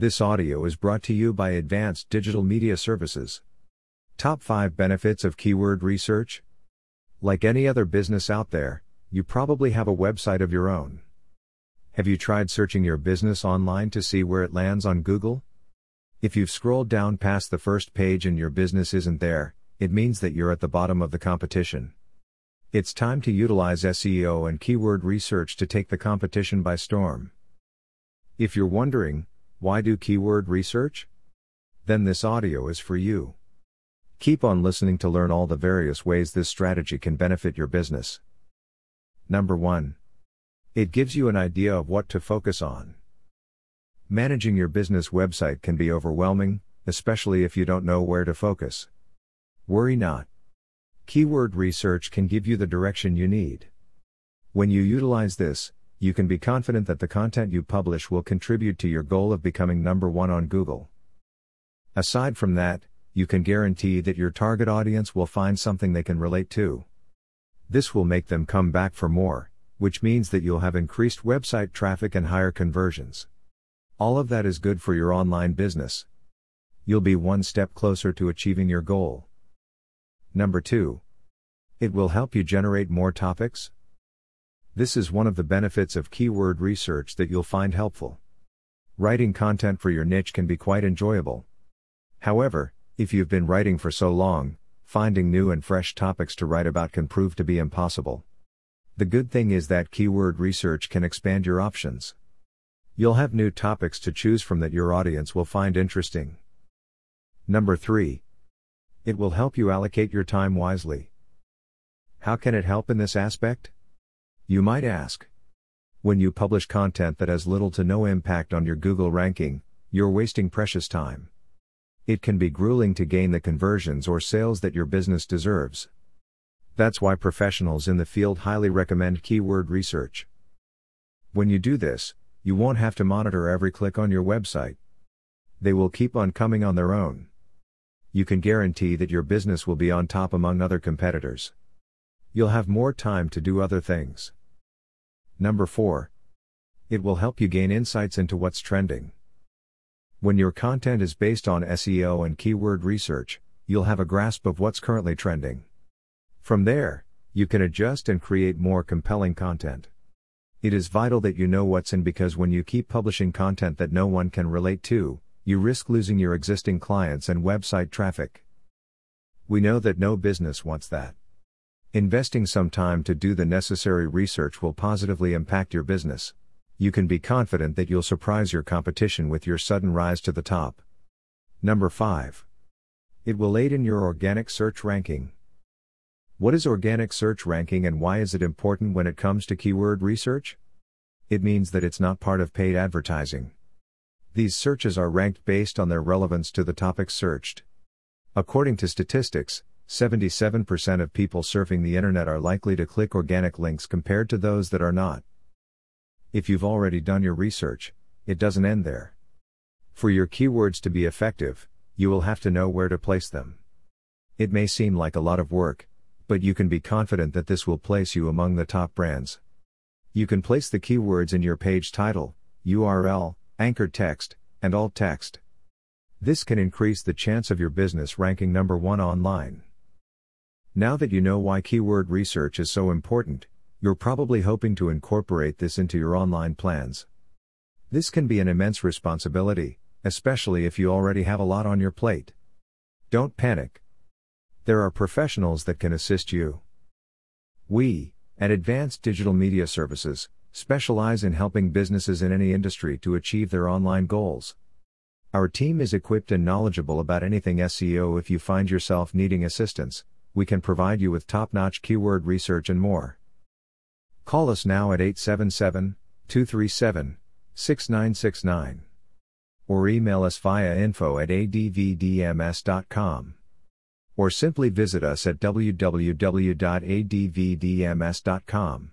This audio is brought to you by Advanced Digital Media Services. Top 5 Benefits of Keyword Research Like any other business out there, you probably have a website of your own. Have you tried searching your business online to see where it lands on Google? If you've scrolled down past the first page and your business isn't there, it means that you're at the bottom of the competition. It's time to utilize SEO and keyword research to take the competition by storm. If you're wondering, why do keyword research? Then this audio is for you. Keep on listening to learn all the various ways this strategy can benefit your business. Number 1. It gives you an idea of what to focus on. Managing your business website can be overwhelming, especially if you don't know where to focus. Worry not. Keyword research can give you the direction you need. When you utilize this, you can be confident that the content you publish will contribute to your goal of becoming number one on Google. Aside from that, you can guarantee that your target audience will find something they can relate to. This will make them come back for more, which means that you'll have increased website traffic and higher conversions. All of that is good for your online business. You'll be one step closer to achieving your goal. Number 2. It will help you generate more topics, this is one of the benefits of keyword research that you'll find helpful. Writing content for your niche can be quite enjoyable. However, if you've been writing for so long, finding new and fresh topics to write about can prove to be impossible. The good thing is that keyword research can expand your options. You'll have new topics to choose from that your audience will find interesting. Number 3. It will help you allocate your time wisely. How can it help in this aspect? You might ask. When you publish content that has little to no impact on your Google ranking, you're wasting precious time. It can be grueling to gain the conversions or sales that your business deserves. That's why professionals in the field highly recommend keyword research. When you do this, you won't have to monitor every click on your website. They will keep on coming on their own. You can guarantee that your business will be on top among other competitors. You'll have more time to do other things. Number 4. It will help you gain insights into what's trending. When your content is based on SEO and keyword research, you'll have a grasp of what's currently trending. From there, you can adjust and create more compelling content. It is vital that you know what's in because when you keep publishing content that no one can relate to, you risk losing your existing clients and website traffic. We know that no business wants that. Investing some time to do the necessary research will positively impact your business. You can be confident that you'll surprise your competition with your sudden rise to the top. Number 5. It will aid in your organic search ranking. What is organic search ranking and why is it important when it comes to keyword research? It means that it's not part of paid advertising. These searches are ranked based on their relevance to the topics searched. According to statistics, 77% of people surfing the internet are likely to click organic links compared to those that are not. If you've already done your research, it doesn't end there. For your keywords to be effective, you will have to know where to place them. It may seem like a lot of work, but you can be confident that this will place you among the top brands. You can place the keywords in your page title, URL, anchor text, and alt text. This can increase the chance of your business ranking number one online. Now that you know why keyword research is so important, you're probably hoping to incorporate this into your online plans. This can be an immense responsibility, especially if you already have a lot on your plate. Don't panic. There are professionals that can assist you. We, at Advanced Digital Media Services, specialize in helping businesses in any industry to achieve their online goals. Our team is equipped and knowledgeable about anything SEO if you find yourself needing assistance we can provide you with top notch keyword research and more. Call us now at 877 237 6969 or email us via info at advdms.com or simply visit us at www.advdms.com.